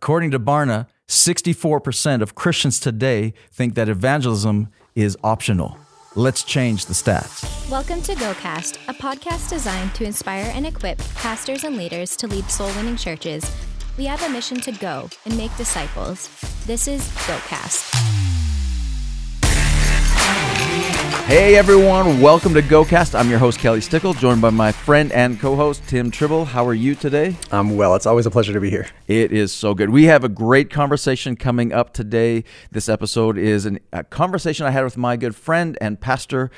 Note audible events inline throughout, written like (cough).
According to Barna, 64% of Christians today think that evangelism is optional. Let's change the stats. Welcome to GoCast, a podcast designed to inspire and equip pastors and leaders to lead soul winning churches. We have a mission to go and make disciples. This is GoCast. Hey everyone, welcome to GoCast. I'm your host Kelly Stickle, joined by my friend and co-host Tim Tribble. How are you today? I'm well. It's always a pleasure to be here. It is so good. We have a great conversation coming up today. This episode is an, a conversation I had with my good friend and pastor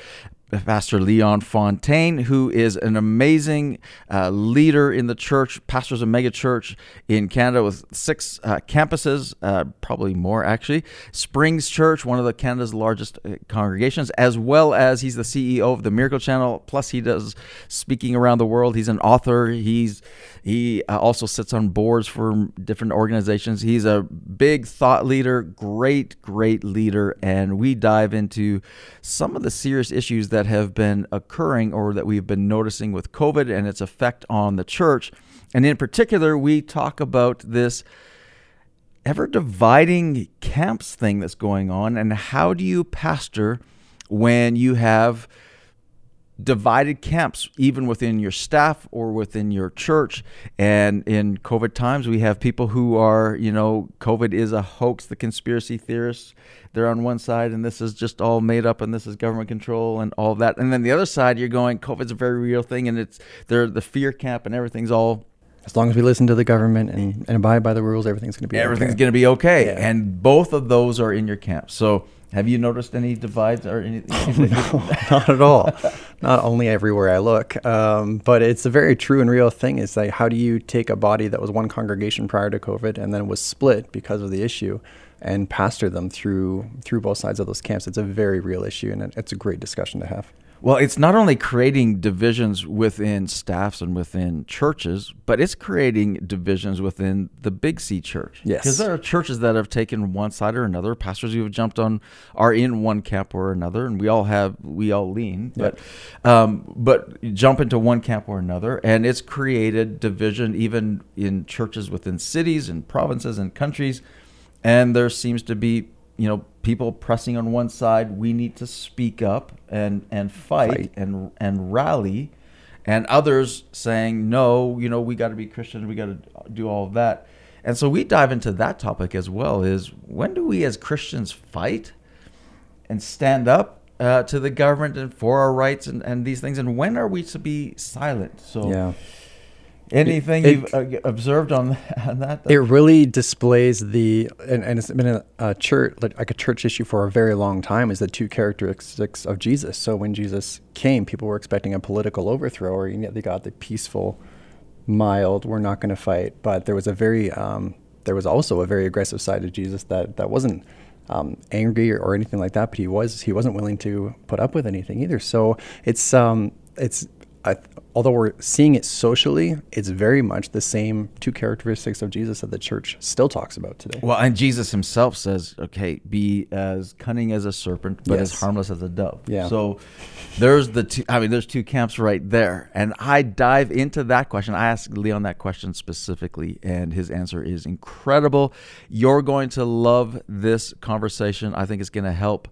Pastor Leon Fontaine, who is an amazing uh, leader in the church, pastors a mega church in Canada with six uh, campuses, uh, probably more actually. Springs Church, one of the Canada's largest uh, congregations, as well as he's the CEO of the Miracle Channel. Plus, he does speaking around the world. He's an author. He's he uh, also sits on boards for different organizations. He's a big thought leader, great, great leader, and we dive into some of the serious issues that that have been occurring or that we've been noticing with COVID and its effect on the church. And in particular, we talk about this ever dividing camps thing that's going on and how do you pastor when you have divided camps, even within your staff or within your church. And in COVID times, we have people who are, you know, COVID is a hoax, the conspiracy theorists, they're on one side, and this is just all made up, and this is government control and all that. And then the other side, you're going, COVID's a very real thing, and it's they're the fear camp, and everything's all as long as we listen to the government and, and abide by the rules, everything's going to be everything's okay. going to be okay. Yeah. And both of those are in your camp. So have you noticed any divides or (laughs) anything? no, not at all. not only everywhere I look, um, but it's a very true and real thing. Is like how do you take a body that was one congregation prior to COVID and then was split because of the issue, and pastor them through through both sides of those camps? It's a very real issue, and it's a great discussion to have. Well, it's not only creating divisions within staffs and within churches, but it's creating divisions within the Big C church. Yes. Because there are churches that have taken one side or another. Pastors who have jumped on are in one camp or another, and we all have we all lean, but um, but jump into one camp or another, and it's created division even in churches within cities and provinces and countries, and there seems to be you know people pressing on one side we need to speak up and and fight, fight. and and rally and others saying no you know we got to be christians we got to do all of that. And so we dive into that topic as well is when do we as christians fight and stand up uh, to the government and for our rights and, and these things and when are we to be silent? So yeah Anything it, you've uh, observed on, on that? It really displays the, and, and it's been a, a, church, like a church issue for a very long time, is the two characteristics of Jesus. So when Jesus came, people were expecting a political overthrow, or know, they got the peaceful, mild, we're not going to fight. But there was a very, um, there was also a very aggressive side of Jesus that that wasn't um, angry or, or, anything like that, but he was he wasn't willing to put up with anything either. So it's um, it's I, although we're seeing it socially, it's very much the same two characteristics of Jesus that the church still talks about today. Well, and Jesus himself says, okay, be as cunning as a serpent, but yes. as harmless as a dove. Yeah. So there's the two, I mean, there's two camps right there. And I dive into that question. I asked Leon that question specifically, and his answer is incredible. You're going to love this conversation. I think it's going to help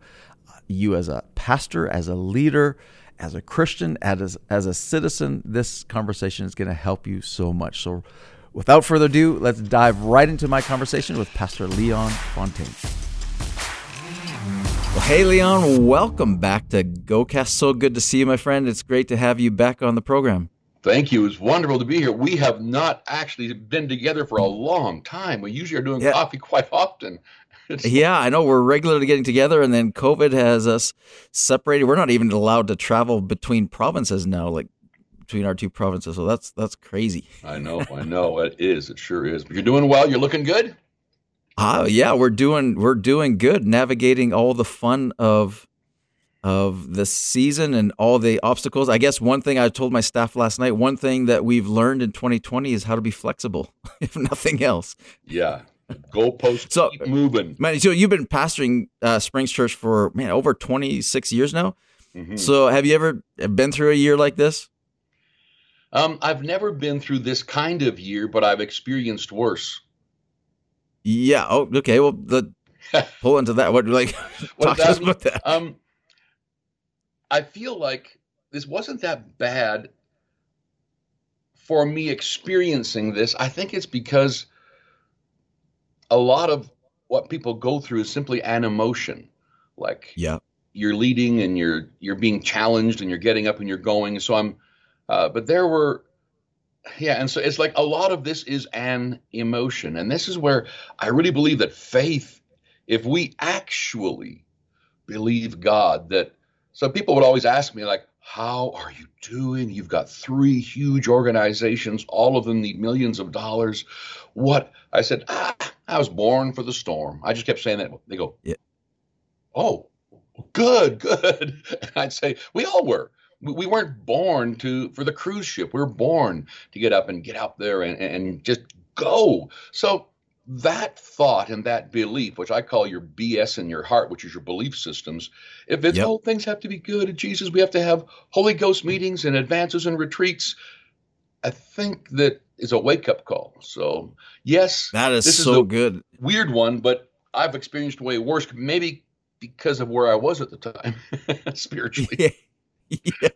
you as a pastor, as a leader as a Christian, as, as a citizen, this conversation is going to help you so much. So, without further ado, let's dive right into my conversation with Pastor Leon Fontaine. Well, hey, Leon, welcome back to GoCast. So good to see you, my friend. It's great to have you back on the program. Thank you. It's wonderful to be here. We have not actually been together for a long time. We usually are doing yeah. coffee quite often. (laughs) yeah, I know we're regularly getting together, and then COVID has us separated. We're not even allowed to travel between provinces now, like between our two provinces. So that's that's crazy. I know, I know, it is. It sure is. But you're doing well. You're looking good. Ah, uh, yeah, we're doing we're doing good, navigating all the fun of of the season and all the obstacles. I guess one thing I told my staff last night, one thing that we've learned in 2020 is how to be flexible, (laughs) if nothing else. Yeah, Goalposts so, keep moving. Man, so you've been pastoring uh, Springs Church for man over 26 years now. Mm-hmm. So have you ever been through a year like this? Um, I've never been through this kind of year, but I've experienced worse. Yeah. Oh, okay. Well, the (laughs) pull into that. What like talk to us about that? Um, I feel like this wasn't that bad for me experiencing this. I think it's because a lot of what people go through is simply an emotion. Like yeah, you're leading and you're you're being challenged and you're getting up and you're going. So I'm, uh, but there were, yeah, and so it's like a lot of this is an emotion, and this is where I really believe that faith, if we actually believe God, that so people would always ask me like, how are you doing? You've got three huge organizations, all of them need millions of dollars. What? I said, ah, I was born for the storm. I just kept saying that. They go, yeah. Oh, good, good. And (laughs) I'd say, we all were. We weren't born to for the cruise ship. We were born to get up and get out there and, and just go. So that thought and that belief, which I call your BS in your heart, which is your belief systems, if it's yep. oh things have to be good at Jesus, we have to have Holy Ghost mm-hmm. meetings and advances and retreats. I think that is a wake up call. So yes, that is this so is good. Weird one, but I've experienced way worse. Maybe because of where I was at the time (laughs) spiritually. (laughs) Yeah. yeah,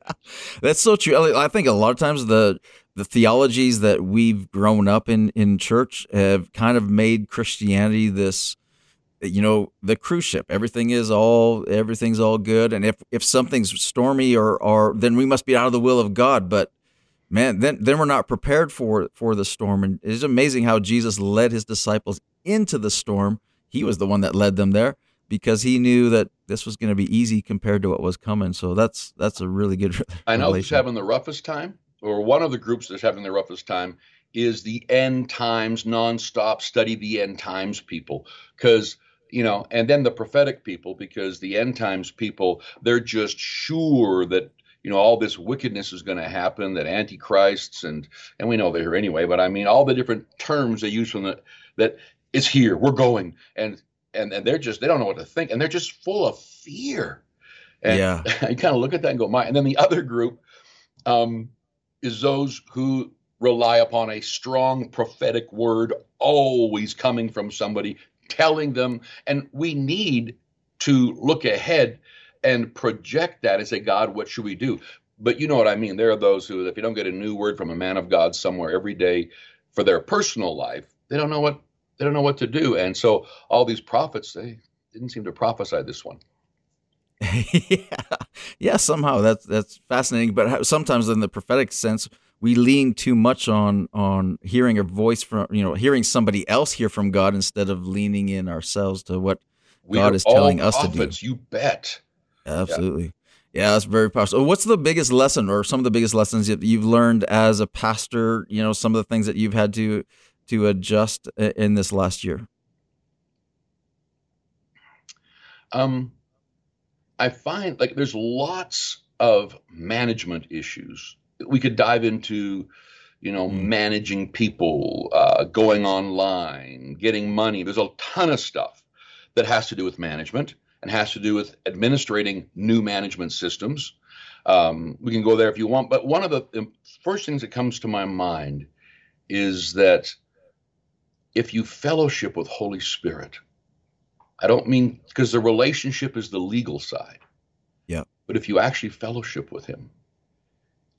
that's so true. I think a lot of times the the theologies that we've grown up in in church have kind of made Christianity this you know the cruise ship everything is all everything's all good and if if something's stormy or or then we must be out of the will of god but man then then we're not prepared for for the storm and it's amazing how jesus led his disciples into the storm he was the one that led them there because he knew that this was going to be easy compared to what was coming. So that's that's a really good. I know who's having the roughest time, or one of the groups that's having the roughest time is the end times nonstop study the end times people because you know and then the prophetic people because the end times people they're just sure that you know all this wickedness is going to happen that antichrists and and we know they're here anyway but i mean all the different terms they use from the that it's here we're going and and, and they're just they don't know what to think and they're just full of fear. And yeah. (laughs) You kind of look at that and go my and then the other group um, is those who rely upon a strong prophetic word always coming from somebody telling them and we need to look ahead and project that and say god what should we do but you know what i mean there are those who if you don't get a new word from a man of god somewhere every day for their personal life they don't know what they don't know what to do. And so all these prophets, they didn't seem to prophesy this one. (laughs) yeah, yeah. Somehow that's that's fascinating. But sometimes, in the prophetic sense, we lean too much on on hearing a voice from you know hearing somebody else hear from God instead of leaning in ourselves to what we God is telling us prophets, to do. You bet. Absolutely. Yeah. yeah, that's very powerful. What's the biggest lesson, or some of the biggest lessons that you've learned as a pastor? You know, some of the things that you've had to to adjust in this last year? Um, I find like there's lots of management issues. We could dive into, you know, mm. managing people, uh, going online, getting money. There's a ton of stuff that has to do with management and has to do with administrating new management systems. Um, we can go there if you want, but one of the first things that comes to my mind is that if you fellowship with Holy Spirit, I don't mean because the relationship is the legal side. Yeah. But if you actually fellowship with him,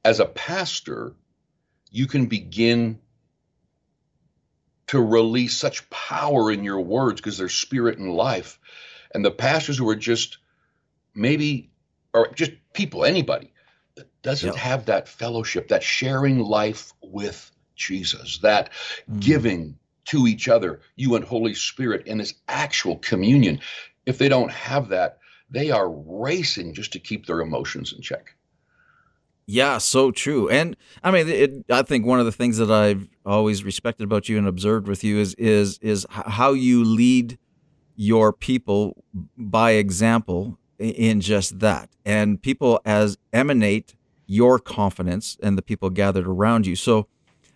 as a pastor, you can begin to release such power in your words because they're spirit and life. And the pastors who are just maybe, or just people, anybody that doesn't have that fellowship, that sharing life with Jesus, that mm. giving to each other, you and Holy Spirit, in this actual communion. If they don't have that, they are racing just to keep their emotions in check. Yeah, so true. And I mean, it, I think one of the things that I've always respected about you and observed with you is is is how you lead your people by example in just that. And people as emanate your confidence and the people gathered around you. So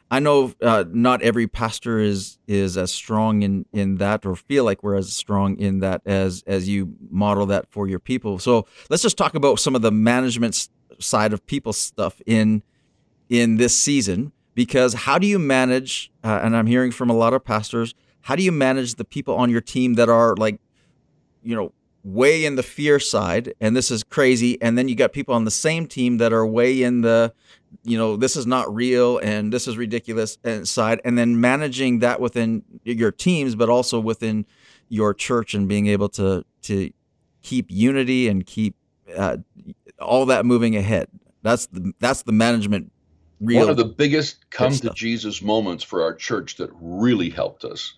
I know uh, not every pastor is is as strong in in that, or feel like we're as strong in that as as you model that for your people. So let's just talk about some of the management side of people stuff in in this season. Because how do you manage? Uh, and I'm hearing from a lot of pastors, how do you manage the people on your team that are like, you know, way in the fear side, and this is crazy, and then you got people on the same team that are way in the, you know, this is not real and this is ridiculous side, and then managing that within your teams, but also within your church and being able to to keep unity and keep uh, all that moving ahead. That's the that's the management. One of the biggest come to Jesus moments for our church that really helped us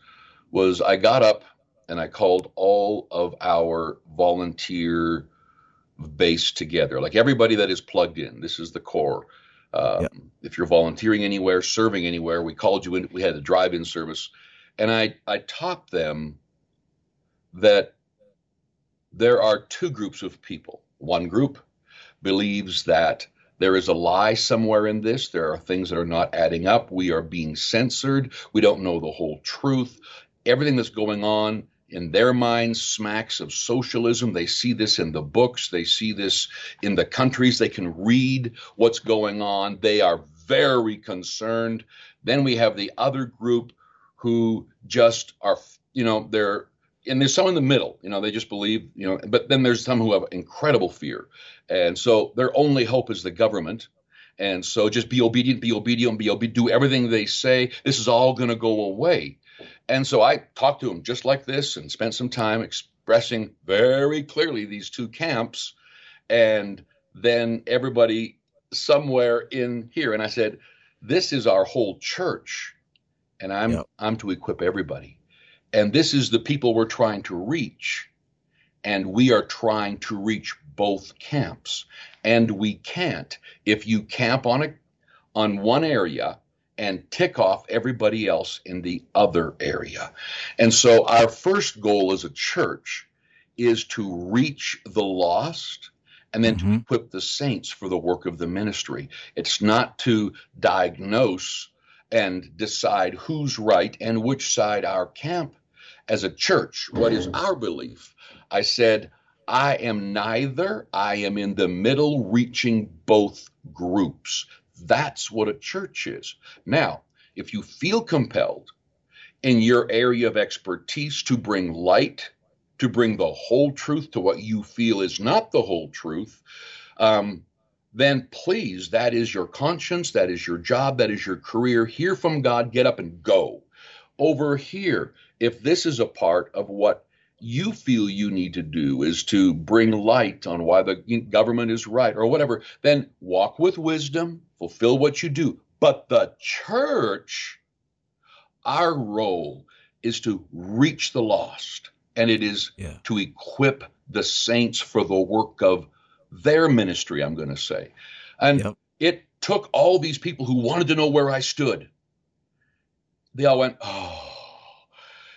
was I got up and I called all of our volunteer base together, like everybody that is plugged in. This is the core. Um, yep. If you're volunteering anywhere, serving anywhere, we called you in. We had a drive-in service, and I I taught them that there are two groups of people. One group believes that there is a lie somewhere in this. There are things that are not adding up. We are being censored. We don't know the whole truth. Everything that's going on in their minds smacks of socialism. They see this in the books, they see this in the countries. They can read what's going on. They are very concerned. Then we have the other group who just are, you know, they're and there's some in the middle, you know, they just believe, you know, but then there's some who have incredible fear. And so their only hope is the government. And so just be obedient, be obedient, be obedient, do everything they say. This is all going to go away. And so I talked to him just like this and spent some time expressing very clearly these two camps. And then everybody somewhere in here, and I said, This is our whole church. And I'm yep. I'm to equip everybody. And this is the people we're trying to reach. And we are trying to reach both camps. And we can't. If you camp on a on one area and tick off everybody else in the other area. And so our first goal as a church is to reach the lost and then mm-hmm. to equip the saints for the work of the ministry. It's not to diagnose and decide who's right and which side our camp as a church. What is our belief? I said, I am neither. I am in the middle, reaching both groups. That's what a church is. Now, if you feel compelled in your area of expertise to bring light, to bring the whole truth to what you feel is not the whole truth, um, then please, that is your conscience, that is your job, that is your career. Hear from God, get up and go. Over here, if this is a part of what you feel you need to do is to bring light on why the government is right or whatever, then walk with wisdom, fulfill what you do. But the church, our role is to reach the lost, and it is yeah. to equip the saints for the work of their ministry, I'm going to say. And yep. it took all these people who wanted to know where I stood. They all went, Oh,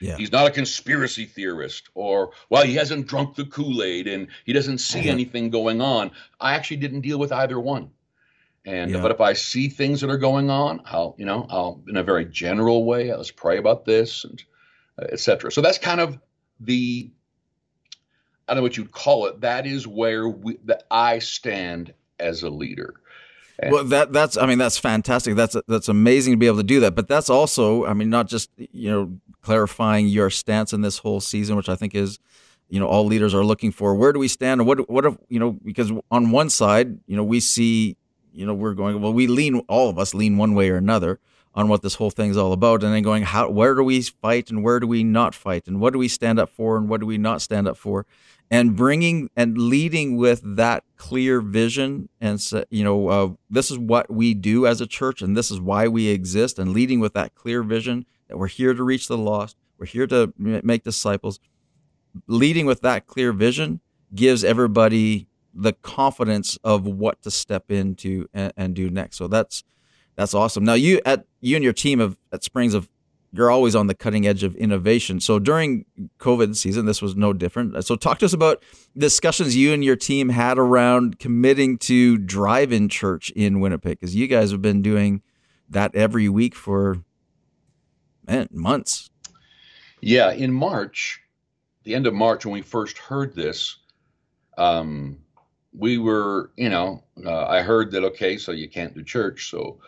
yeah. He's not a conspiracy theorist, or well, he hasn't drunk the Kool Aid and he doesn't see anything going on. I actually didn't deal with either one. And yeah. but if I see things that are going on, I'll you know I'll in a very general way, let's pray about this and uh, etc. So that's kind of the I don't know what you'd call it. That is where we, that I stand as a leader. Well, that that's I mean that's fantastic. That's that's amazing to be able to do that. But that's also I mean not just you know clarifying your stance in this whole season, which I think is, you know, all leaders are looking for. Where do we stand, and what what if you know? Because on one side, you know, we see, you know, we're going well. We lean, all of us lean one way or another on what this whole thing's all about, and then going, how where do we fight and where do we not fight, and what do we stand up for and what do we not stand up for, and bringing and leading with that clear vision and you know uh, this is what we do as a church and this is why we exist and leading with that clear vision that we're here to reach the lost, we're here to make disciples. Leading with that clear vision gives everybody the confidence of what to step into and, and do next. So that's that's awesome. Now you at you and your team of at Springs of you're always on the cutting edge of innovation. So during COVID season, this was no different. So talk to us about discussions you and your team had around committing to drive-in church in Winnipeg, because you guys have been doing that every week for man, months. Yeah, in March, the end of March, when we first heard this, um, we were, you know, uh, I heard that okay, so you can't do church, so,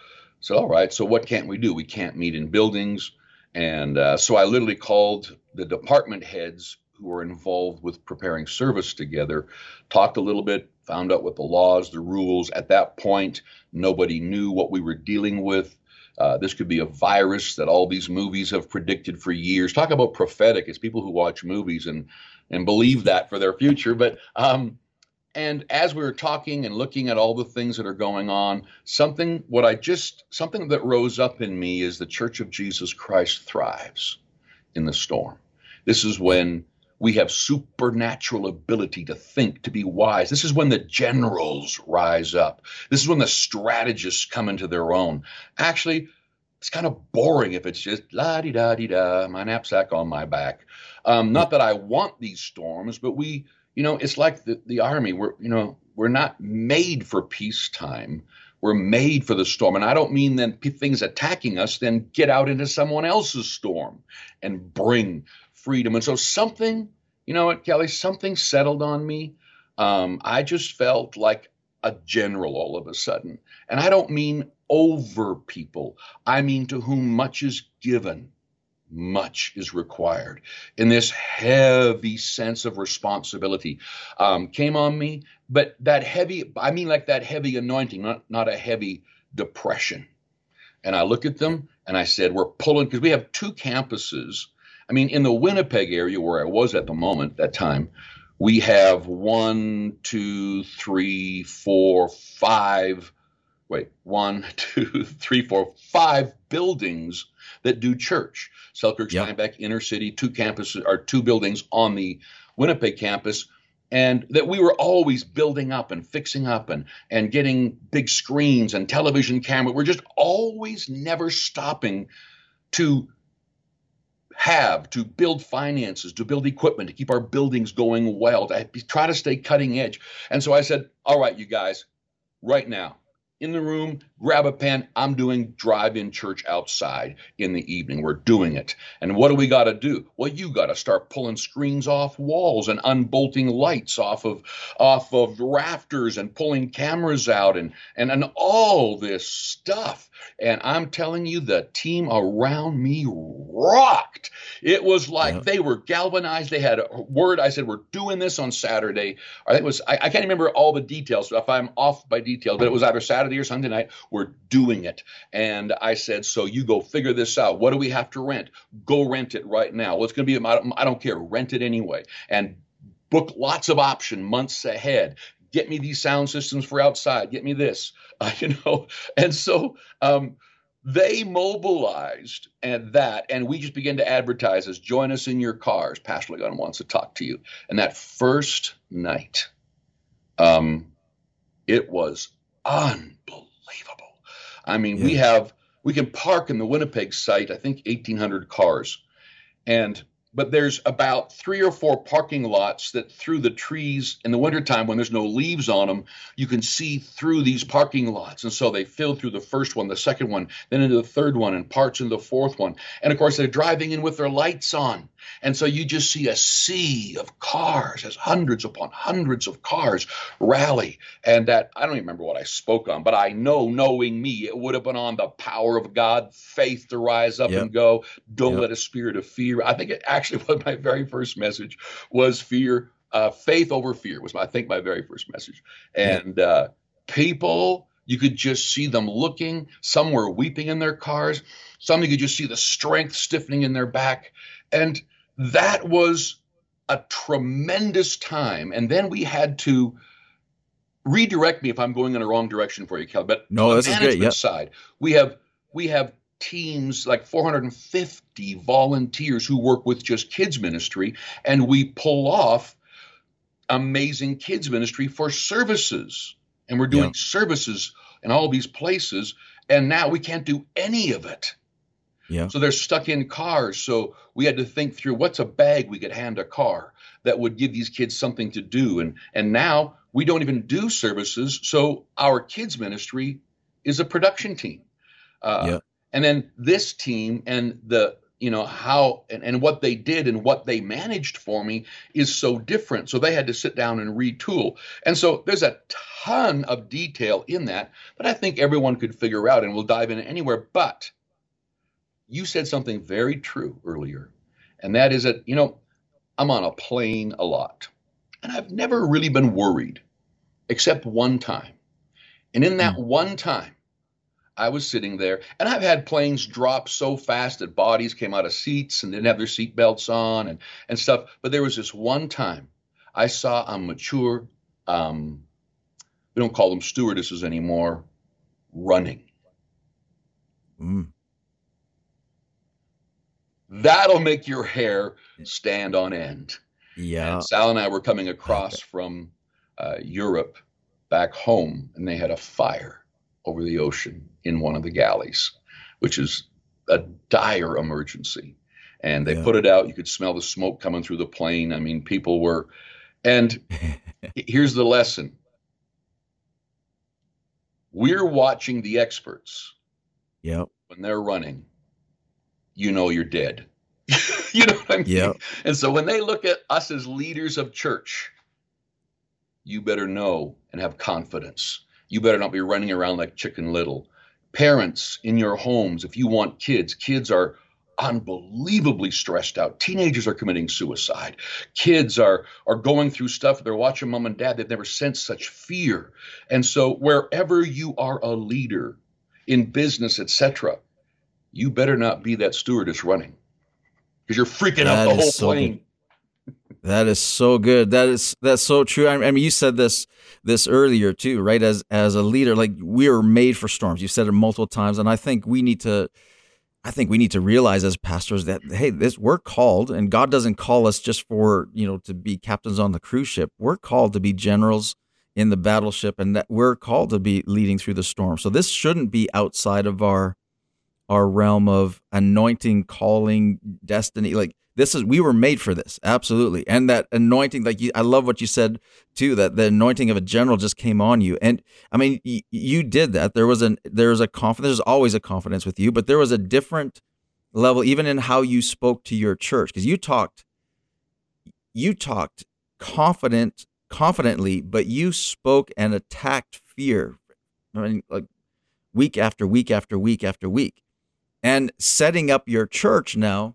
so all right, so what can't we do? We can't meet in buildings, And uh, so I literally called the department heads who were involved with preparing service together, talked a little bit, found out what the laws, the rules. At that point, nobody knew what we were dealing with. Uh, this could be a virus that all these movies have predicted for years. Talk about prophetic. It's people who watch movies and and believe that for their future. But um, and as we were talking and looking at all the things that are going on, something what I just something that rose up in me is the Church of Jesus Christ thrives in the storm. This is when we have supernatural ability to think, to be wise. This is when the generals rise up. This is when the strategists come into their own. Actually, it's kind of boring if it's just la di da di da, my knapsack on my back. Um, not that I want these storms, but we you know, it's like the, the army. We're, you know, we're not made for peacetime. We're made for the storm. And I don't mean then things attacking us, then get out into someone else's storm and bring freedom. And so something, you know what, Kelly, something settled on me. Um, I just felt like a general all of a sudden. And I don't mean over people, I mean to whom much is given much is required. And this heavy sense of responsibility um, came on me, but that heavy, I mean, like that heavy anointing, not, not a heavy depression. And I look at them and I said, We're pulling, because we have two campuses. I mean, in the Winnipeg area where I was at the moment, that time, we have one, two, three, four, five, wait, one, (laughs) two, three, four, five buildings that do church. Selkirk, yep. Steinbach, inner city, two campuses or two buildings on the Winnipeg campus. And that we were always building up and fixing up and, and getting big screens and television camera. We're just always never stopping to have to build finances, to build equipment, to keep our buildings going well, to try to stay cutting edge. And so I said, All right, you guys, right now, in the room, grab a pen. I'm doing drive in church outside in the evening. We're doing it. And what do we got to do? Well, you got to start pulling screens off walls and unbolting lights off of off of rafters and pulling cameras out and and, and all this stuff. And I'm telling you, the team around me rocked. It was like yeah. they were galvanized. They had a word. I said, We're doing this on Saturday. I think it was, I, I can't remember all the details. So if I'm off by detail, but it was either Saturday or Sunday night. We're doing it. And I said, So you go figure this out. What do we have to rent? Go rent it right now. Well, it's going to be, I don't care. Rent it anyway. And book lots of option months ahead get me these sound systems for outside get me this uh, (laughs) you know and so um, they mobilized and that and we just began to advertise as join us in your cars pastor Leon wants to talk to you and that first night um, it was unbelievable. I mean yeah. we have we can park in the winnipeg site i think 1800 cars. And but there's about three or four parking lots that through the trees in the wintertime when there's no leaves on them you can see through these parking lots. And so they fill through the first one the second one then into the third one and parts into the fourth one. And of course they're driving in with their lights on and so you just see a sea of cars as hundreds upon hundreds of cars rally and that i don't even remember what i spoke on but i know knowing me it would have been on the power of god faith to rise up yep. and go don't yep. let a spirit of fear i think it actually (laughs) was my very first message was fear, uh, faith over fear was my, I think my very first message. And uh, people, you could just see them looking. Some were weeping in their cars. Some you could just see the strength stiffening in their back. And that was a tremendous time. And then we had to redirect me if I'm going in a wrong direction for you, Kel. But no, this is great. Yep. side, we have we have teams, like 450 volunteers who work with just kids ministry, and we pull off amazing kids ministry for services. And we're doing yeah. services in all these places, and now we can't do any of it. Yeah. So they're stuck in cars. So we had to think through what's a bag we could hand a car that would give these kids something to do. And and now we don't even do services. So our kids ministry is a production team. Uh, yeah. And then this team and the you know how and, and what they did and what they managed for me is so different so they had to sit down and retool and so there's a ton of detail in that that i think everyone could figure out and we'll dive in anywhere but you said something very true earlier, and that is that, you know, I'm on a plane a lot, and I've never really been worried except one time. And in that mm. one time, I was sitting there, and I've had planes drop so fast that bodies came out of seats and didn't have their seat belts on and, and stuff. But there was this one time I saw a mature, um, we don't call them stewardesses anymore, running. Mm. That'll make your hair stand on end. Yeah. And Sal and I were coming across from uh, Europe back home, and they had a fire over the ocean in one of the galleys, which is a dire emergency. And they yeah. put it out. You could smell the smoke coming through the plane. I mean, people were. And (laughs) here's the lesson we're watching the experts. Yep. When they're running, you know you're dead. (laughs) you know what I mean? Yep. And so when they look at us as leaders of church, you better know and have confidence. You better not be running around like chicken little. Parents in your homes, if you want kids, kids are unbelievably stressed out. Teenagers are committing suicide. Kids are are going through stuff. They're watching mom and dad. They've never sensed such fear. And so wherever you are a leader in business, etc., you better not be that stewardess running because you're freaking that out the whole so plane. Good. That is so good. That is that's so true. I mean, you said this this earlier too, right? As as a leader, like we are made for storms. You said it multiple times, and I think we need to. I think we need to realize as pastors that hey, this we're called, and God doesn't call us just for you know to be captains on the cruise ship. We're called to be generals in the battleship, and that we're called to be leading through the storm. So this shouldn't be outside of our our realm of anointing, calling, destiny. Like this is we were made for this absolutely. And that anointing like you, i love what you said too that the anointing of a general just came on you. And i mean y- you did that. There was an there was a confidence there's always a confidence with you but there was a different level even in how you spoke to your church because you talked you talked confident confidently but you spoke and attacked fear i mean like week after week after week after week and setting up your church now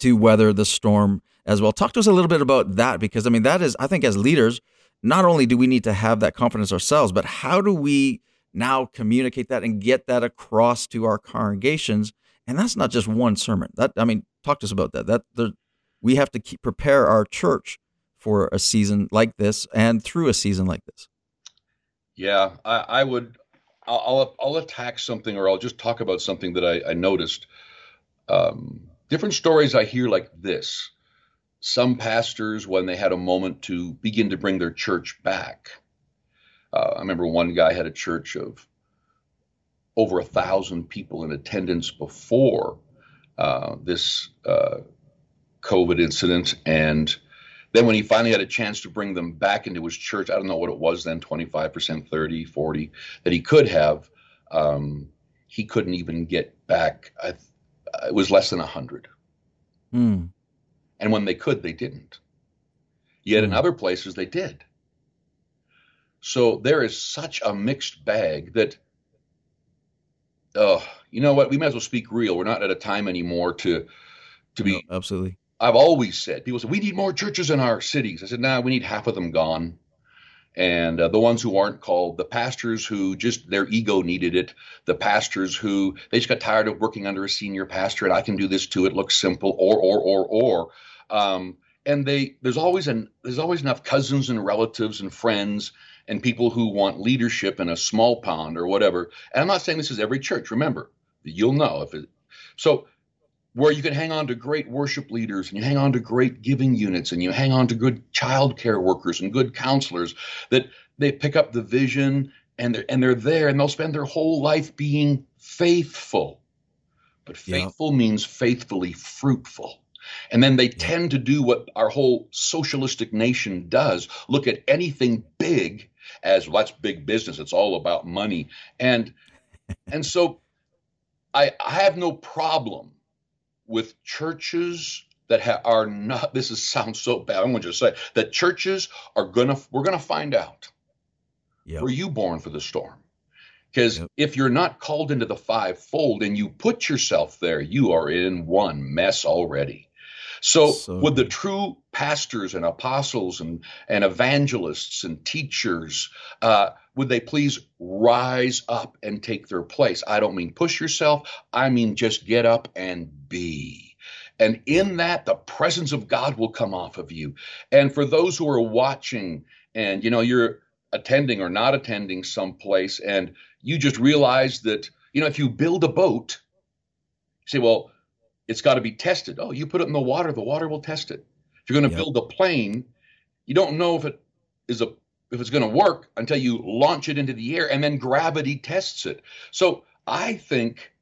to weather the storm as well. Talk to us a little bit about that because I mean that is I think as leaders, not only do we need to have that confidence ourselves, but how do we now communicate that and get that across to our congregations? And that's not just one sermon. That I mean, talk to us about that. That there, we have to keep prepare our church for a season like this and through a season like this. Yeah, I, I would. I'll, I'll attack something, or I'll just talk about something that I, I noticed. Um, different stories I hear like this. Some pastors, when they had a moment to begin to bring their church back, uh, I remember one guy had a church of over a thousand people in attendance before uh, this uh, COVID incident. And then when he finally had a chance to bring them back into his church, I don't know what it was then 25%, 30, 40 that he could have, um, he couldn't even get back. I, it was less than 100. Mm. And when they could, they didn't. Yet mm. in hmm. other places, they did. So there is such a mixed bag that, oh, you know what? We might as well speak real. We're not at a time anymore to to be. No, absolutely. I've always said, people say, we need more churches in our cities. I said, nah, we need half of them gone and uh, the ones who aren't called, the pastors who just their ego needed it, the pastors who they just got tired of working under a senior pastor and I can do this too. It looks simple, or or or or. Um, and they there's always an there's always enough cousins and relatives and friends and people who want leadership in a small pond or whatever. And I'm not saying this is every church. Remember, you'll know if it. So where you can hang on to great worship leaders and you hang on to great giving units and you hang on to good child care workers and good counselors that they pick up the vision and they're, and they're there and they'll spend their whole life being faithful. But faithful yeah. means faithfully fruitful. And then they tend to do what our whole socialistic nation does look at anything big as well, that's big business. It's all about money. And and so I, I have no problem with churches that ha- are not this is sounds so bad i'm going to just say that churches are going to we're going to find out yep. were you born for the storm Because Yep. if you're not called into the fivefold and you put yourself there, you are in one mess already. So, So would the true pastors and apostles and, and evangelists and teachers, uh, would they please rise up and take their place? I don't mean push yourself, I mean just get up and be. And in that, the presence of God will come off of you. And for those who are watching and you know you're attending or not attending someplace and you just realize that you know if you build a boat you say well it's got to be tested. Oh you put it in the water the water will test it. If you're going to Yep. build a plane you don't know if it is a if it's going to work until you launch it into the air and then gravity tests it. So i think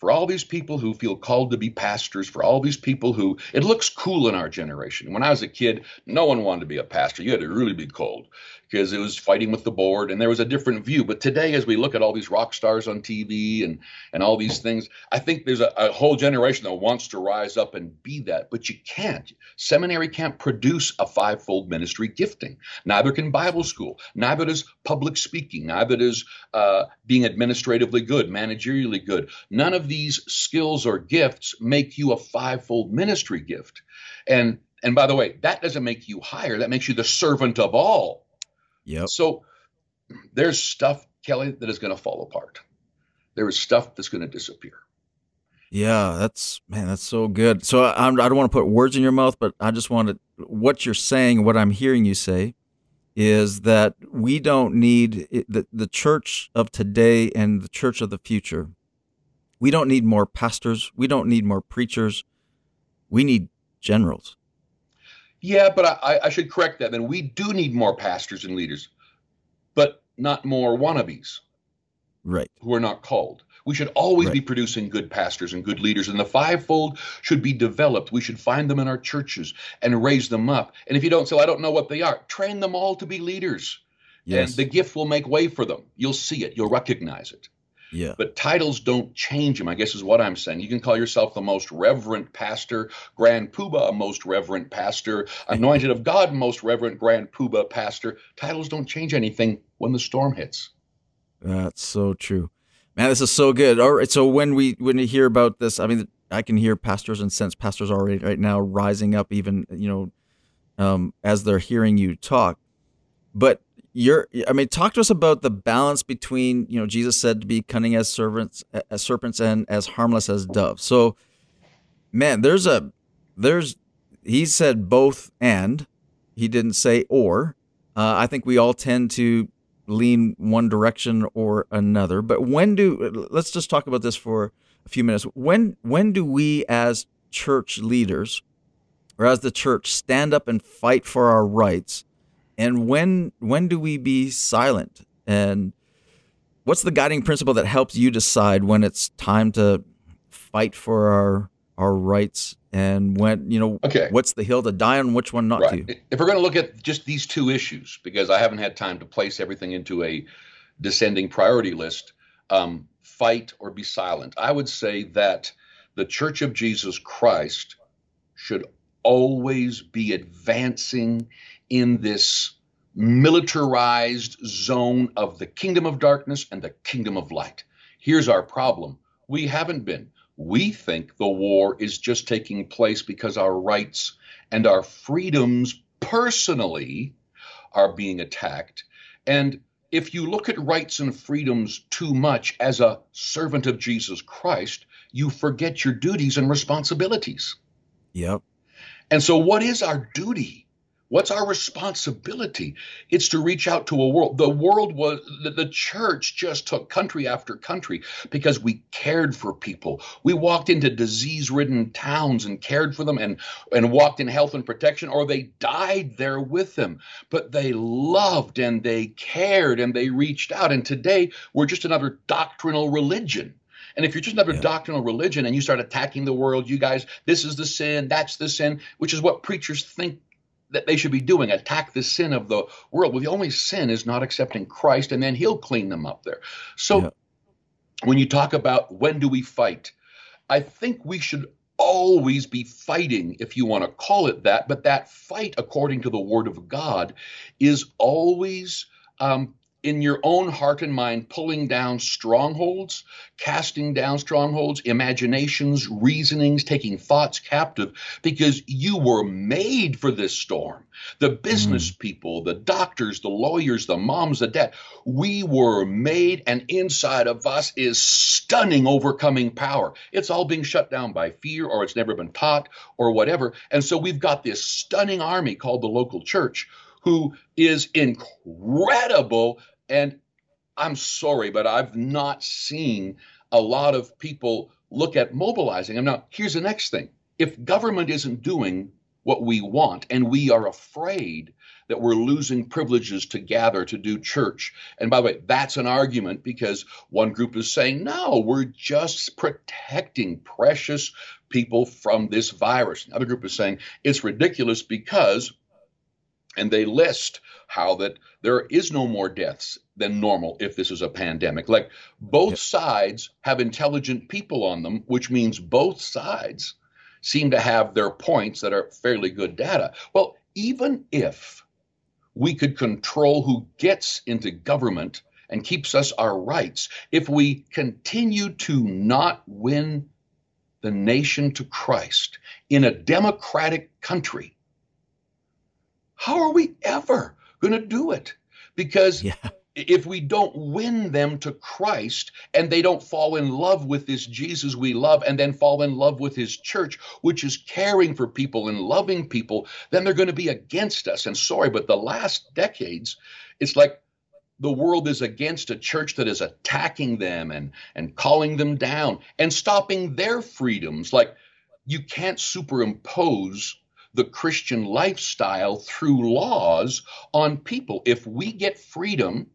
for all these people who feel called to be pastors, for all these people who it looks cool in our generation. When I was a kid, no one wanted to be a pastor. You had to really be cold because it was fighting with the board and there was a different view. But today, as we look at all these rock stars on TV and and all these things, I think there's a, a whole generation that wants to rise up and be that, but you can't. Seminary can't produce a fivefold ministry gifting. Neither can Bible school. Neither does public speaking. Neither does uh, being administratively good, managerially good. None of these skills or gifts make you a fivefold ministry gift. And and by the way, that doesn't make you higher. That makes you the servant of all. Yeah. So there's stuff, Kelly, that is going to fall apart. There is stuff that's going to disappear. Yeah, that's man, that's so good. So I, I don't want to put words in your mouth, but I just want to. What you're saying, what I'm hearing you say, is that we don't need the the church of today and the church of the future. We don't need more pastors. We don't need more preachers. We need generals. Yeah, but I, I- should correct that. Then we do need more pastors and leaders, but not more wannabes Right. who are not called. We should always Right. be producing good pastors and good leaders, and the fivefold should be developed. We should find them in our churches and raise them up. And if you don't say, well, I don't know what they are, train them all to be leaders. Yes. And the gift will make way for them. You'll see it, you'll recognize it. Yeah. But titles don't change them, I guess is what I'm saying. You can call yourself the most reverend pastor, Grand Poobah, a most reverend pastor, anointed of God, most reverend Grand Poobah pastor. Titles don't change anything when the storm hits. That's so true. Man, this is so good. All right, so when we when we hear about this, I mean, I can hear pastors and sense pastors already right now rising up, even you know, um, as they're hearing you talk. But you're, I mean, talk to us about the balance between you know Jesus said to be cunning as servants, as serpents, and as harmless as doves. So, man, there's a there's he said both and he didn't say or. Uh, I think we all tend to lean one direction or another. But when do let's just talk about this for a few minutes. When when do we as church leaders or as the church stand up and fight for our rights? And when when do we be silent? And what's the guiding principle that helps you decide when it's time to fight for our our rights and when you know Okay. what's the hill to die on, which one not Right. to? If we're going to look at just these two issues, because I haven't had time to place everything into a descending priority list, um, fight or be silent, I would say that the Church of Jesus Christ should always be advancing in this militarized zone of the kingdom of darkness and the kingdom of light. Here's our problem we haven't been. We think the war is just taking place because our rights and our freedoms personally are being attacked. And if you look at rights and freedoms too much as a servant of Jesus Christ, you forget your duties and responsibilities. Yep. And so, what is our duty? What's our responsibility? It's to reach out to a world. The world was, the, the church just took country after country because we cared for people. We walked into disease ridden towns and cared for them and, and walked in health and protection, or they died there with them. But they loved and they cared and they reached out. And today, we're just another doctrinal religion. And if you're just another Yeah. doctrinal religion and you start attacking the world, you guys, this is the sin, that's the sin, which is what preachers think that they should be doing attack the sin of the world. Well, the only sin is not accepting Christ, and then He'll clean them up there. So Yeah. when you talk about when do we fight, I think we should always be fighting, if you want to call it that, but that fight, according to the Word of God, is always um, in your own heart and mind pulling down strongholds, casting down strongholds, imaginations, reasonings, taking thoughts captive, because you were made for this storm. The business mm. people, the doctors, the lawyers, the moms, the dad, we were made, and inside of us is stunning overcoming power. It's all being shut down by fear, or it's never been taught, or whatever. And so we've got this stunning army called the local church who is incredible. And I'm sorry, but I've not seen a lot of people look at mobilizing them. Now, here's the next thing if government isn't doing what we want and we are afraid that we're losing privileges to gather to do church. And by the way, that's an argument because one group is saying, no, we're just protecting precious people from this virus. Another group is saying it's ridiculous because and they list how that there is no more deaths than normal if this is a pandemic. Like both yep. sides have intelligent people on them, which means both sides seem to have their points that are fairly good data. Well, even if we could control who gets into government and keeps us our rights, if we continue to not win the nation to Christ in a democratic country, how are we ever going to do it? Because yeah. if we don't win them to Christ and they don't fall in love with this Jesus we love and then fall in love with his church, which is caring for people and loving people, then they're going to be against us. And sorry, but the last decades, it's like the world is against a church that is attacking them and, and calling them down and stopping their freedoms. Like you can't superimpose the Christian lifestyle through laws on people. If we get freedom,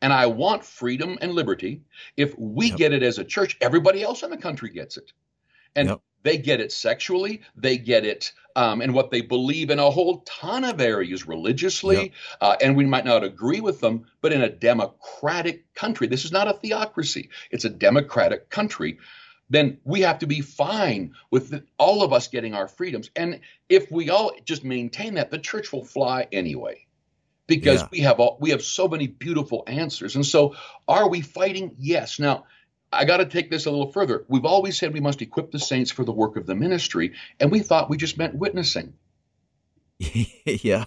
and I want freedom and liberty, if we yep. get it as a church, everybody else in the country gets it. And yep. they get it sexually, they get it um, and what they believe in a whole ton of areas religiously. Yep. Uh, and we might not agree with them, but in a democratic country, this is not a theocracy, it's a democratic country then we have to be fine with all of us getting our freedoms. And if we all just maintain that, the church will fly anyway. Because yeah. we have all, we have so many beautiful answers. And so are we fighting? Yes. Now, I got to take this a little further. We've always said we must equip the saints for the work of the ministry, and we thought we just meant witnessing. (laughs) yeah.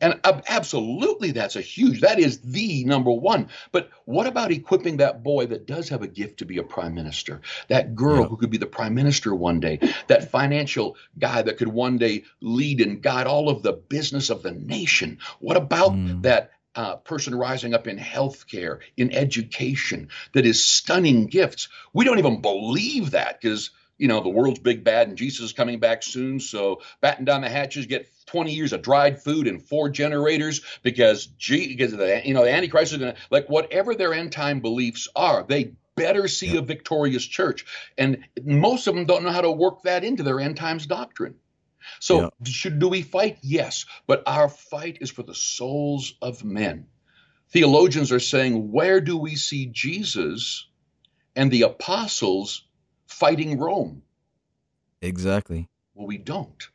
And absolutely, that's a huge, that is the number one. But what about equipping that boy that does have a gift to be a prime minister? That girl yeah. who could be the prime minister one day? That financial guy that could one day lead and guide all of the business of the nation? What about mm. that uh, person rising up in healthcare, in education, that is stunning gifts? We don't even believe that because you know, the world's big bad and Jesus is coming back soon. So batten down the hatches, get 20 years of dried food and four generators because, gee, because the, you know, the Antichrist is going to, like, whatever their end time beliefs are, they better see a victorious church. And most of them don't know how to work that into their end times doctrine. So, yeah. should do we fight? Yes, but our fight is for the souls of men. Theologians are saying, where do we see Jesus and the apostles fighting Rome? Exactly. Well, we don't.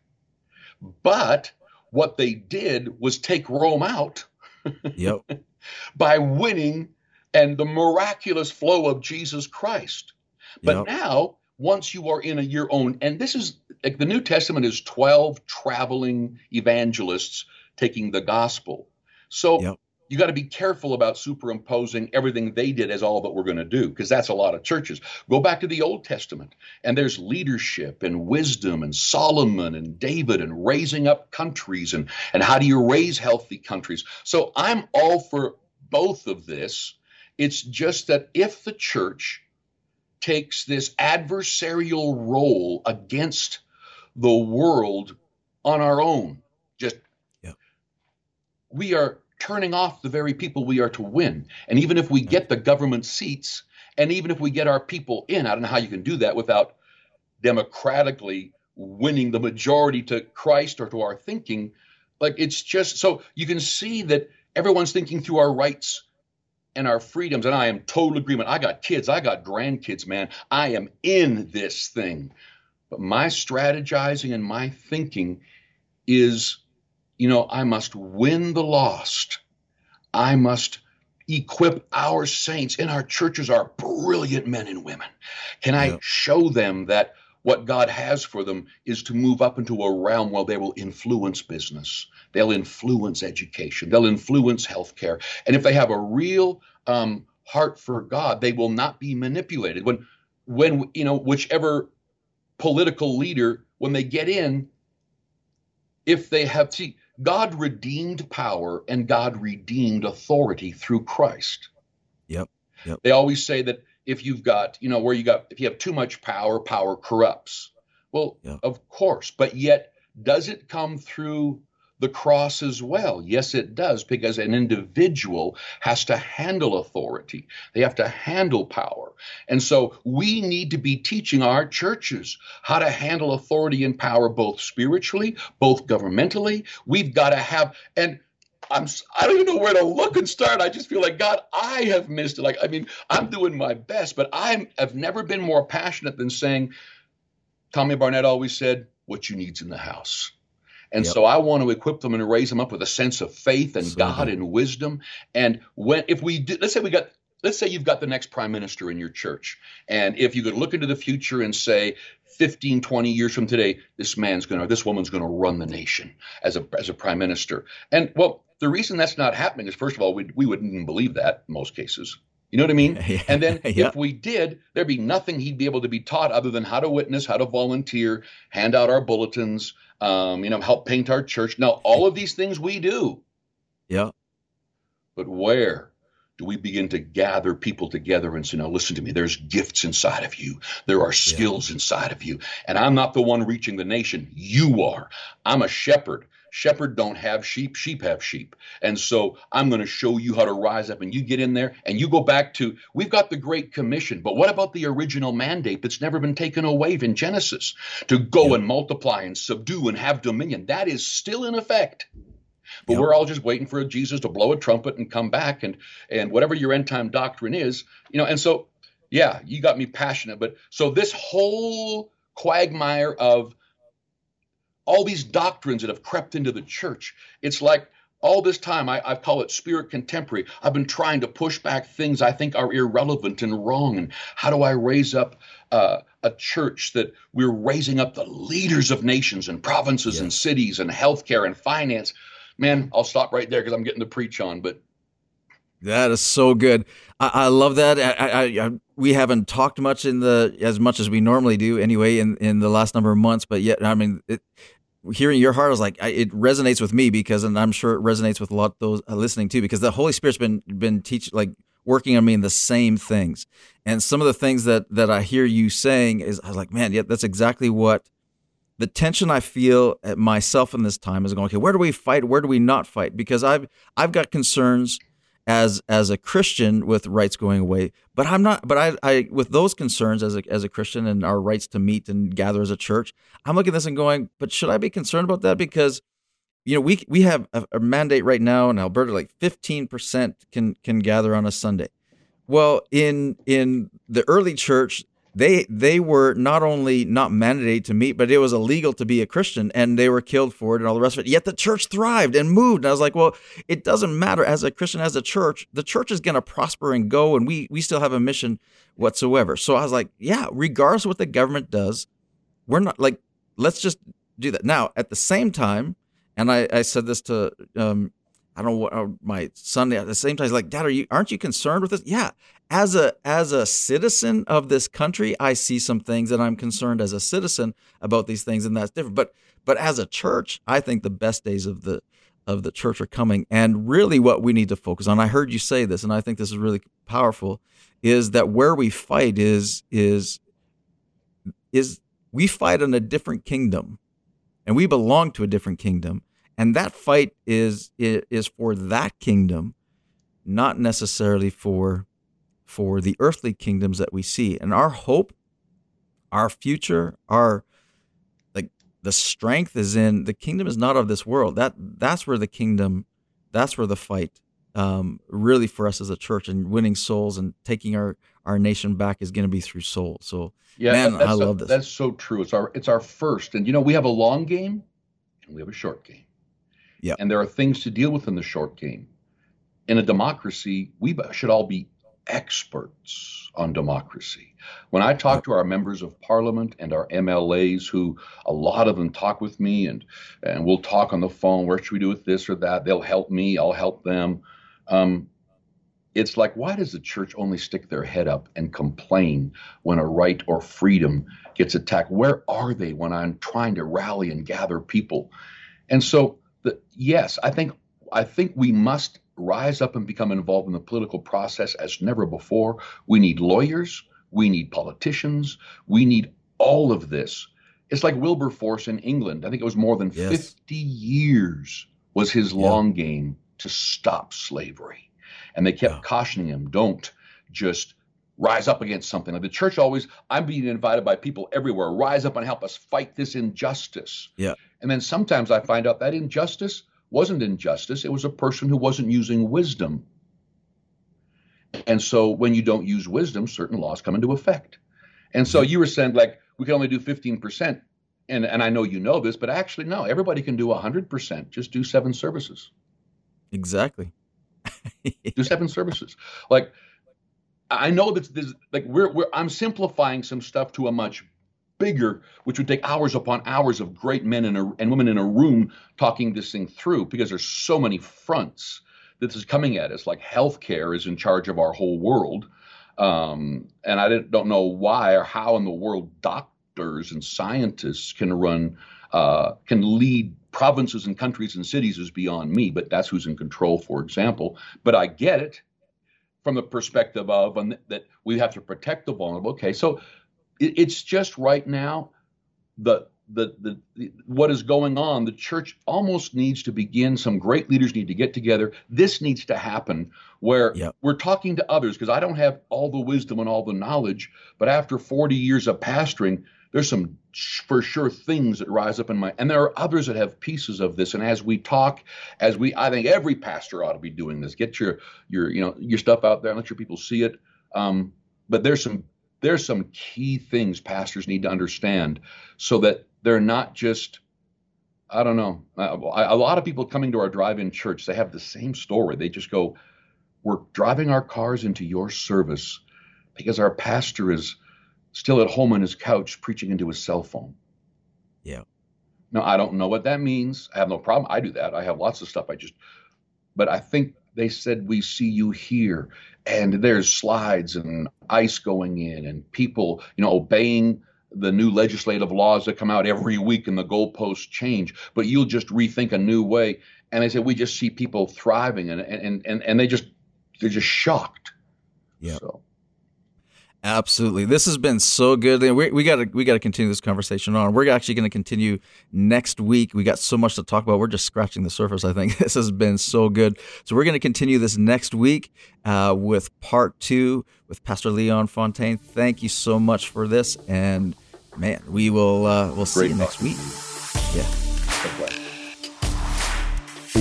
But what they did was take Rome out. Yep. (laughs) by winning and the miraculous flow of Jesus Christ. But yep. now, once you are in a, your own, and this is like the New Testament is 12 traveling evangelists taking the gospel. So yep you got to be careful about superimposing everything they did as all that we're going to do because that's a lot of churches. Go back to the old testament and there's leadership and wisdom and solomon and david and raising up countries and and how do you raise healthy countries? So i'm all for both of this. It's just that if the church takes this adversarial role against the world on our own just yeah. we are turning off the very people we are to win. And even if we get the government seats, and even if we get our people in, I don't know how you can do that without democratically winning the majority to Christ or to our thinking. Like it's just so you can see that everyone's thinking through our rights and our freedoms. And I am total agreement. I got kids, I got grandkids, man. I am in this thing. But my strategizing and my thinking is you know, I must win the lost. I must equip our saints in our churches are brilliant men and women? Can I Yeah. show them that what God has for them is to move up into a realm where they will influence business, they'll influence education, they'll influence healthcare, and if they have a real um, heart for God, they will not be manipulated. When, when you know, whichever political leader, when they get in, if they have see, God redeemed power and God redeemed authority through Christ. Yep, yep. They always say that if you've got, you know, where you got, if you have too much power, power corrupts. Well, Yep. of course, but yet, does it come through the cross as well? Yes, it does, because an individual has to handle authority. They have to handle power. And so we need to be teaching our churches how to handle authority and power both spiritually, both governmentally. We've got to have, and I'm I don't even know where to look and start. I just feel like God, I have missed it. Like I mean, I'm doing my best, but I have never been more passionate than saying, Tommy Barnett always said, "What you need's in the house." And Yep. so I want to equip them and raise them up with a sense of faith and So God and wisdom. And when if we do, let's say we got let's say you've got the next prime minister in your church and if you could look into the future and say 15 20 years from today this man's going to this woman's going to run the nation as a as a prime minister and well the reason that's not happening is first of all we, we wouldn't even believe that in most cases you know what i mean (laughs) and then Yeah. (laughs) if we did there'd be nothing he'd be able to be taught other than how to witness how to volunteer hand out our bulletins um, you know help paint our church now all of these things we do yeah, but where do we begin to gather people together and say, now listen to me, there's gifts inside of you. There are skills inside of you. And I'm not the one reaching the nation. You are. I'm a shepherd. Shepherd don't have sheep, sheep have sheep. And so I'm going to show you how to rise up and you get in there and you go back to we've got the great commission, but what about the original mandate that's never been taken away in Genesis to go Yeah. and multiply and subdue and have dominion? That is still in effect. But we're all just waiting for Jesus to blow a trumpet and come back and and whatever your end time doctrine is, you know. And so, yeah, you got me passionate. But so this whole quagmire of all these doctrines that have crept into the church, it's like all this time I, I call it spirit contemporary. I've been trying to push back things I think are irrelevant and wrong. And how do I raise up uh, a church that we're raising up the leaders of nations and provinces and cities and healthcare and finance? Man, I'll stop right there because I'm getting to preach on. But That is so good. I, I love that. I, I, I, we haven't talked much in the as much as we normally do anyway in, in the last number of months, but yet I mean, it, hearing your heart is like I, it resonates with me because, and I'm sure it resonates with a lot of those uh, listening too, because the Holy Spirit's been been teach like working on me in the same things, and some of the things that that I hear you saying is I was like, man, yeah, that's exactly what the tension I feel at myself in this time is going, okay, where do we fight? Where do we not fight? Because I've I've got concerns as as a Christian with rights going away, but I'm not. But I, I with those concerns as a as a Christian and our rights to meet and gather as a church, I'm looking at this and going, but should I be concerned about that? Because you know we we have a, a mandate right now in Alberta, like 15 percent can can gather on a Sunday. Well, in in the early church, they they were not only not mandated to meet, but it was illegal to be a Christian, and they were killed for it and all the rest of it. Yet the church thrived and moved. And I was like, well, it doesn't matter as a Christian, as a church, the church is going to prosper and go, and we we still have a mission whatsoever. So I was like, yeah, regardless of what the government does, we're not like let's just do that. Now at the same time, and I I said this to um I don't know what uh, my son at the same time he's like, Dad, are you aren't you concerned with this? Yeah, as a as a citizen of this country, I see some things that I'm concerned as a citizen about these things, and that's different. But but as a church, I think the best days of the of the church are coming, and really what we need to focus on. I heard you say this, and I think this is really powerful. Is that where we fight is is is we fight in a different kingdom, and we belong to a different kingdom, and that fight is is for that kingdom, not necessarily for for the earthly kingdoms that we see. And our hope, our future, our like the strength is in the kingdom is not of this world. That that's where the kingdom, that's where the fight um, really for us as a church and winning souls and taking our our nation back is going to be through souls. So yeah, Man, I love this. That's so true. It's our it's our first, and you know we have a long game and we have a short game. Yeah, And there are things to deal with in the short game. in a democracy, we should all be experts on democracy. When I talk to our members of parliament and our MLAs, who a lot of them talk with me and, and we'll talk on the phone, where should we do with this or that? They'll help me, I'll help them. Um, it's like, why does the church only stick their head up and complain when a right or freedom gets attacked? Where are they when I'm trying to rally and gather people? And so, the, yes, I think I think we must rise up and become involved in the political process as never before. We need lawyers, we need politicians, we need all of this. It's like Wilberforce in England. I think it was more than yes. 50 years was his yeah. long game to stop slavery. And they kept yeah. cautioning him, don't just rise up against something. Like the church always, I'm being invited by people everywhere, rise up and help us fight this injustice. Yeah. And then sometimes I find out that injustice wasn't injustice, it was a person who wasn't using wisdom. And so when you don't use wisdom, certain laws come into effect. And so you were saying, like, we can only do 15%. And, and I know you know this, but actually, no, everybody can do 100%. Just do seven services. Exactly. (laughs) do seven services. Like, I know that this, like we're, we're I'm simplifying some stuff to a much bigger, which would take hours upon hours of great men a, and women in a room talking this thing through because there's so many fronts that this is coming at us. Like healthcare is in charge of our whole world. Um, and I don't know why or how in the world doctors and scientists can run, uh, can lead provinces and countries and cities is beyond me, but that's who's in control, for example. But I get it from the perspective of that we have to protect the vulnerable. Okay, so it's just right now the, the, the the what is going on the church almost needs to begin some great leaders need to get together. This needs to happen where yep. we're talking to others because i don't have all the wisdom and all the knowledge but after 40 years of pastoring there's some for sure things that rise up in my and there are others that have pieces of this. And as we talk as we i think every pastor ought to be doing this. Get your your you know your stuff out there and let your people see it. Um, but there's some there's some key things pastors need to understand so that they're not just I don't know. A lot of people coming to our drive-in church, they have the same story. They just go, "We're driving our cars into your service because our pastor is still at home on his couch preaching into his cell phone." Yeah. Now I don't know what that means. I have no problem. I do that. I have lots of stuff. I just, but I think they said, We see you here. And there's slides and ice going in and people, you know, obeying the new legislative laws that come out every week and the goalposts change, but you'll just rethink a new way. And they said, We just see people thriving and and and, and they just they're just shocked. Yeah. So. Absolutely, this has been so good. We, we got to we got to continue this conversation on. We're actually going to continue next week. We got so much to talk about. We're just scratching the surface. I think (laughs) this has been so good. So we're going to continue this next week uh, with part two with Pastor Leon Fontaine. Thank you so much for this, and man, we will uh, we'll see you next week. Yeah.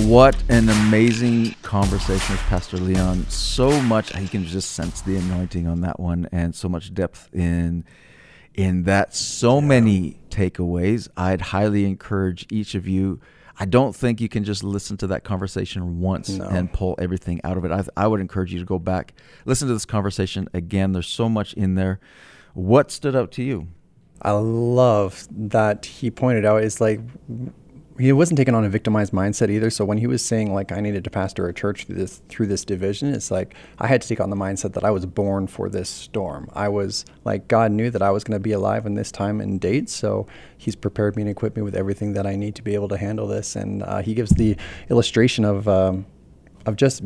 What an amazing conversation with Pastor Leon. So much you can just sense the anointing on that one and so much depth in in that so yeah. many takeaways. I'd highly encourage each of you I don't think you can just listen to that conversation once no. and pull everything out of it. I, I would encourage you to go back, listen to this conversation again. There's so much in there. What stood out to you? I love that he pointed out is like he wasn't taking on a victimized mindset either. So when he was saying like I needed to pastor a church through this through this division, it's like I had to take on the mindset that I was born for this storm. I was like God knew that I was going to be alive in this time and date, so He's prepared me and equipped me with everything that I need to be able to handle this. And uh, He gives the illustration of um, of just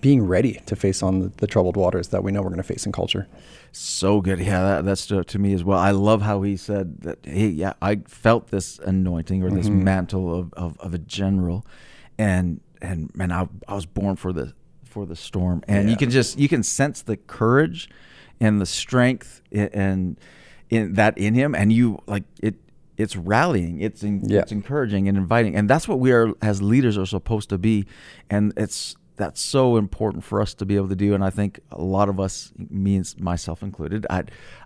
being ready to face on the, the troubled waters that we know we're going to face in culture. So good. Yeah, that, that's to, to, me as well. I love how he said that, hey, yeah, I felt this anointing or this mm-hmm. mantle of, of, of, a general. And, and, and I, I was born for the, for the storm. And yeah. you can just, you can sense the courage and the strength and in that in him. And you like it, it's rallying it's in, yeah. it's encouraging and inviting and that's what we are as leaders are supposed to be and it's that's so important for us to be able to do and i think a lot of us means myself included i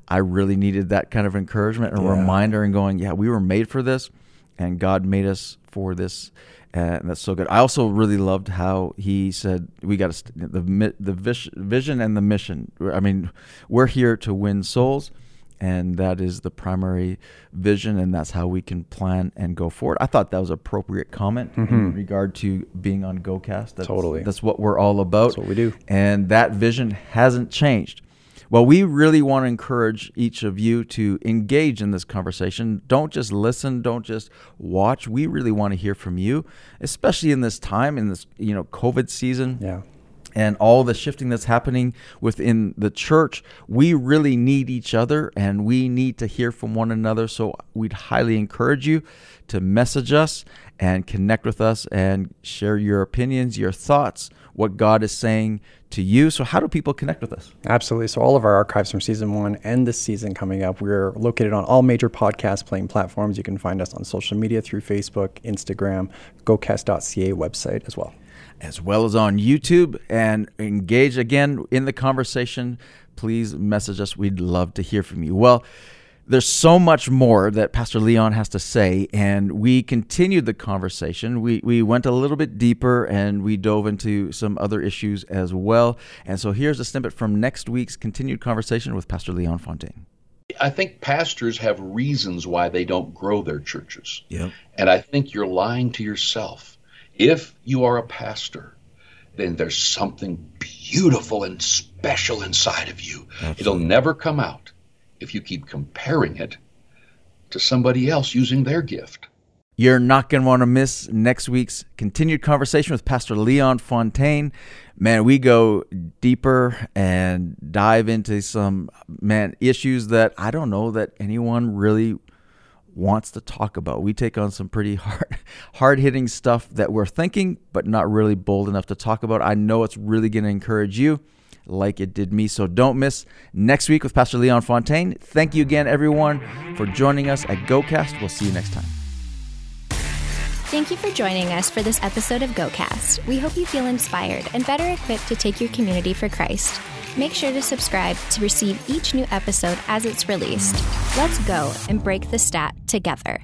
i really needed that kind of encouragement and yeah. reminder and going yeah we were made for this and god made us for this. Uh, and that's so good. I also really loved how he said we got to the the vision and the mission. I mean, we're here to win souls, and that is the primary vision, and that's how we can plan and go forward. I thought that was appropriate comment in mm-hmm. regard to being on GoCast. That's, Totally. that's what we're all about. That's what we do. and that vision hasn't changed. Well, we really want to encourage each of you to engage in this conversation. Don't just listen, don't just watch. We really want to hear from you, especially in this time in this, you know, COVID season Yeah. And all the shifting that's happening within the church, we really need each other and we need to hear from one another. So we'd highly encourage you to message us and connect with us and share your opinions, your thoughts, what God is saying to you. So, how do people connect with us? Absolutely. So all of our archives from season one and this season coming up, we're located on all major podcast playing platforms. You can find us on social media through Facebook, Instagram, gocast.ca website as well. as well as on YouTube and engage again in the conversation. Please message us. We'd love to hear from you. Well, there's so much more that Pastor Leon has to say, and we continued the conversation. We, we went a little bit deeper and we dove into some other issues as well. And so here's a snippet from next week's continued conversation with Pastor Leon Fontaine. I think pastors have reasons why they don't grow their churches. Yep. And I think you're lying to yourself. If you are a pastor, then there's something beautiful and special inside of you. It'll never come out if you keep comparing it to somebody else using their gift. You're not going to want to miss next week's continued conversation with Pastor Leon Fontaine. Man, we go deeper and dive into some man issues that I don't know that anyone really wants to talk about. We take on some pretty (laughs) hard hard-hitting stuff that we're thinking but not really bold enough to talk about. I know it's really going to encourage you like it did me. So don't miss next week with Pastor Leon Fontaine. Thank you again everyone for joining us at GoCast. We'll see you next time. Thank you for joining us for this episode of GoCast. We hope you feel inspired and better equipped to take your community for Christ. Make sure to subscribe to receive each new episode as it's released. Let's go and break the stat together.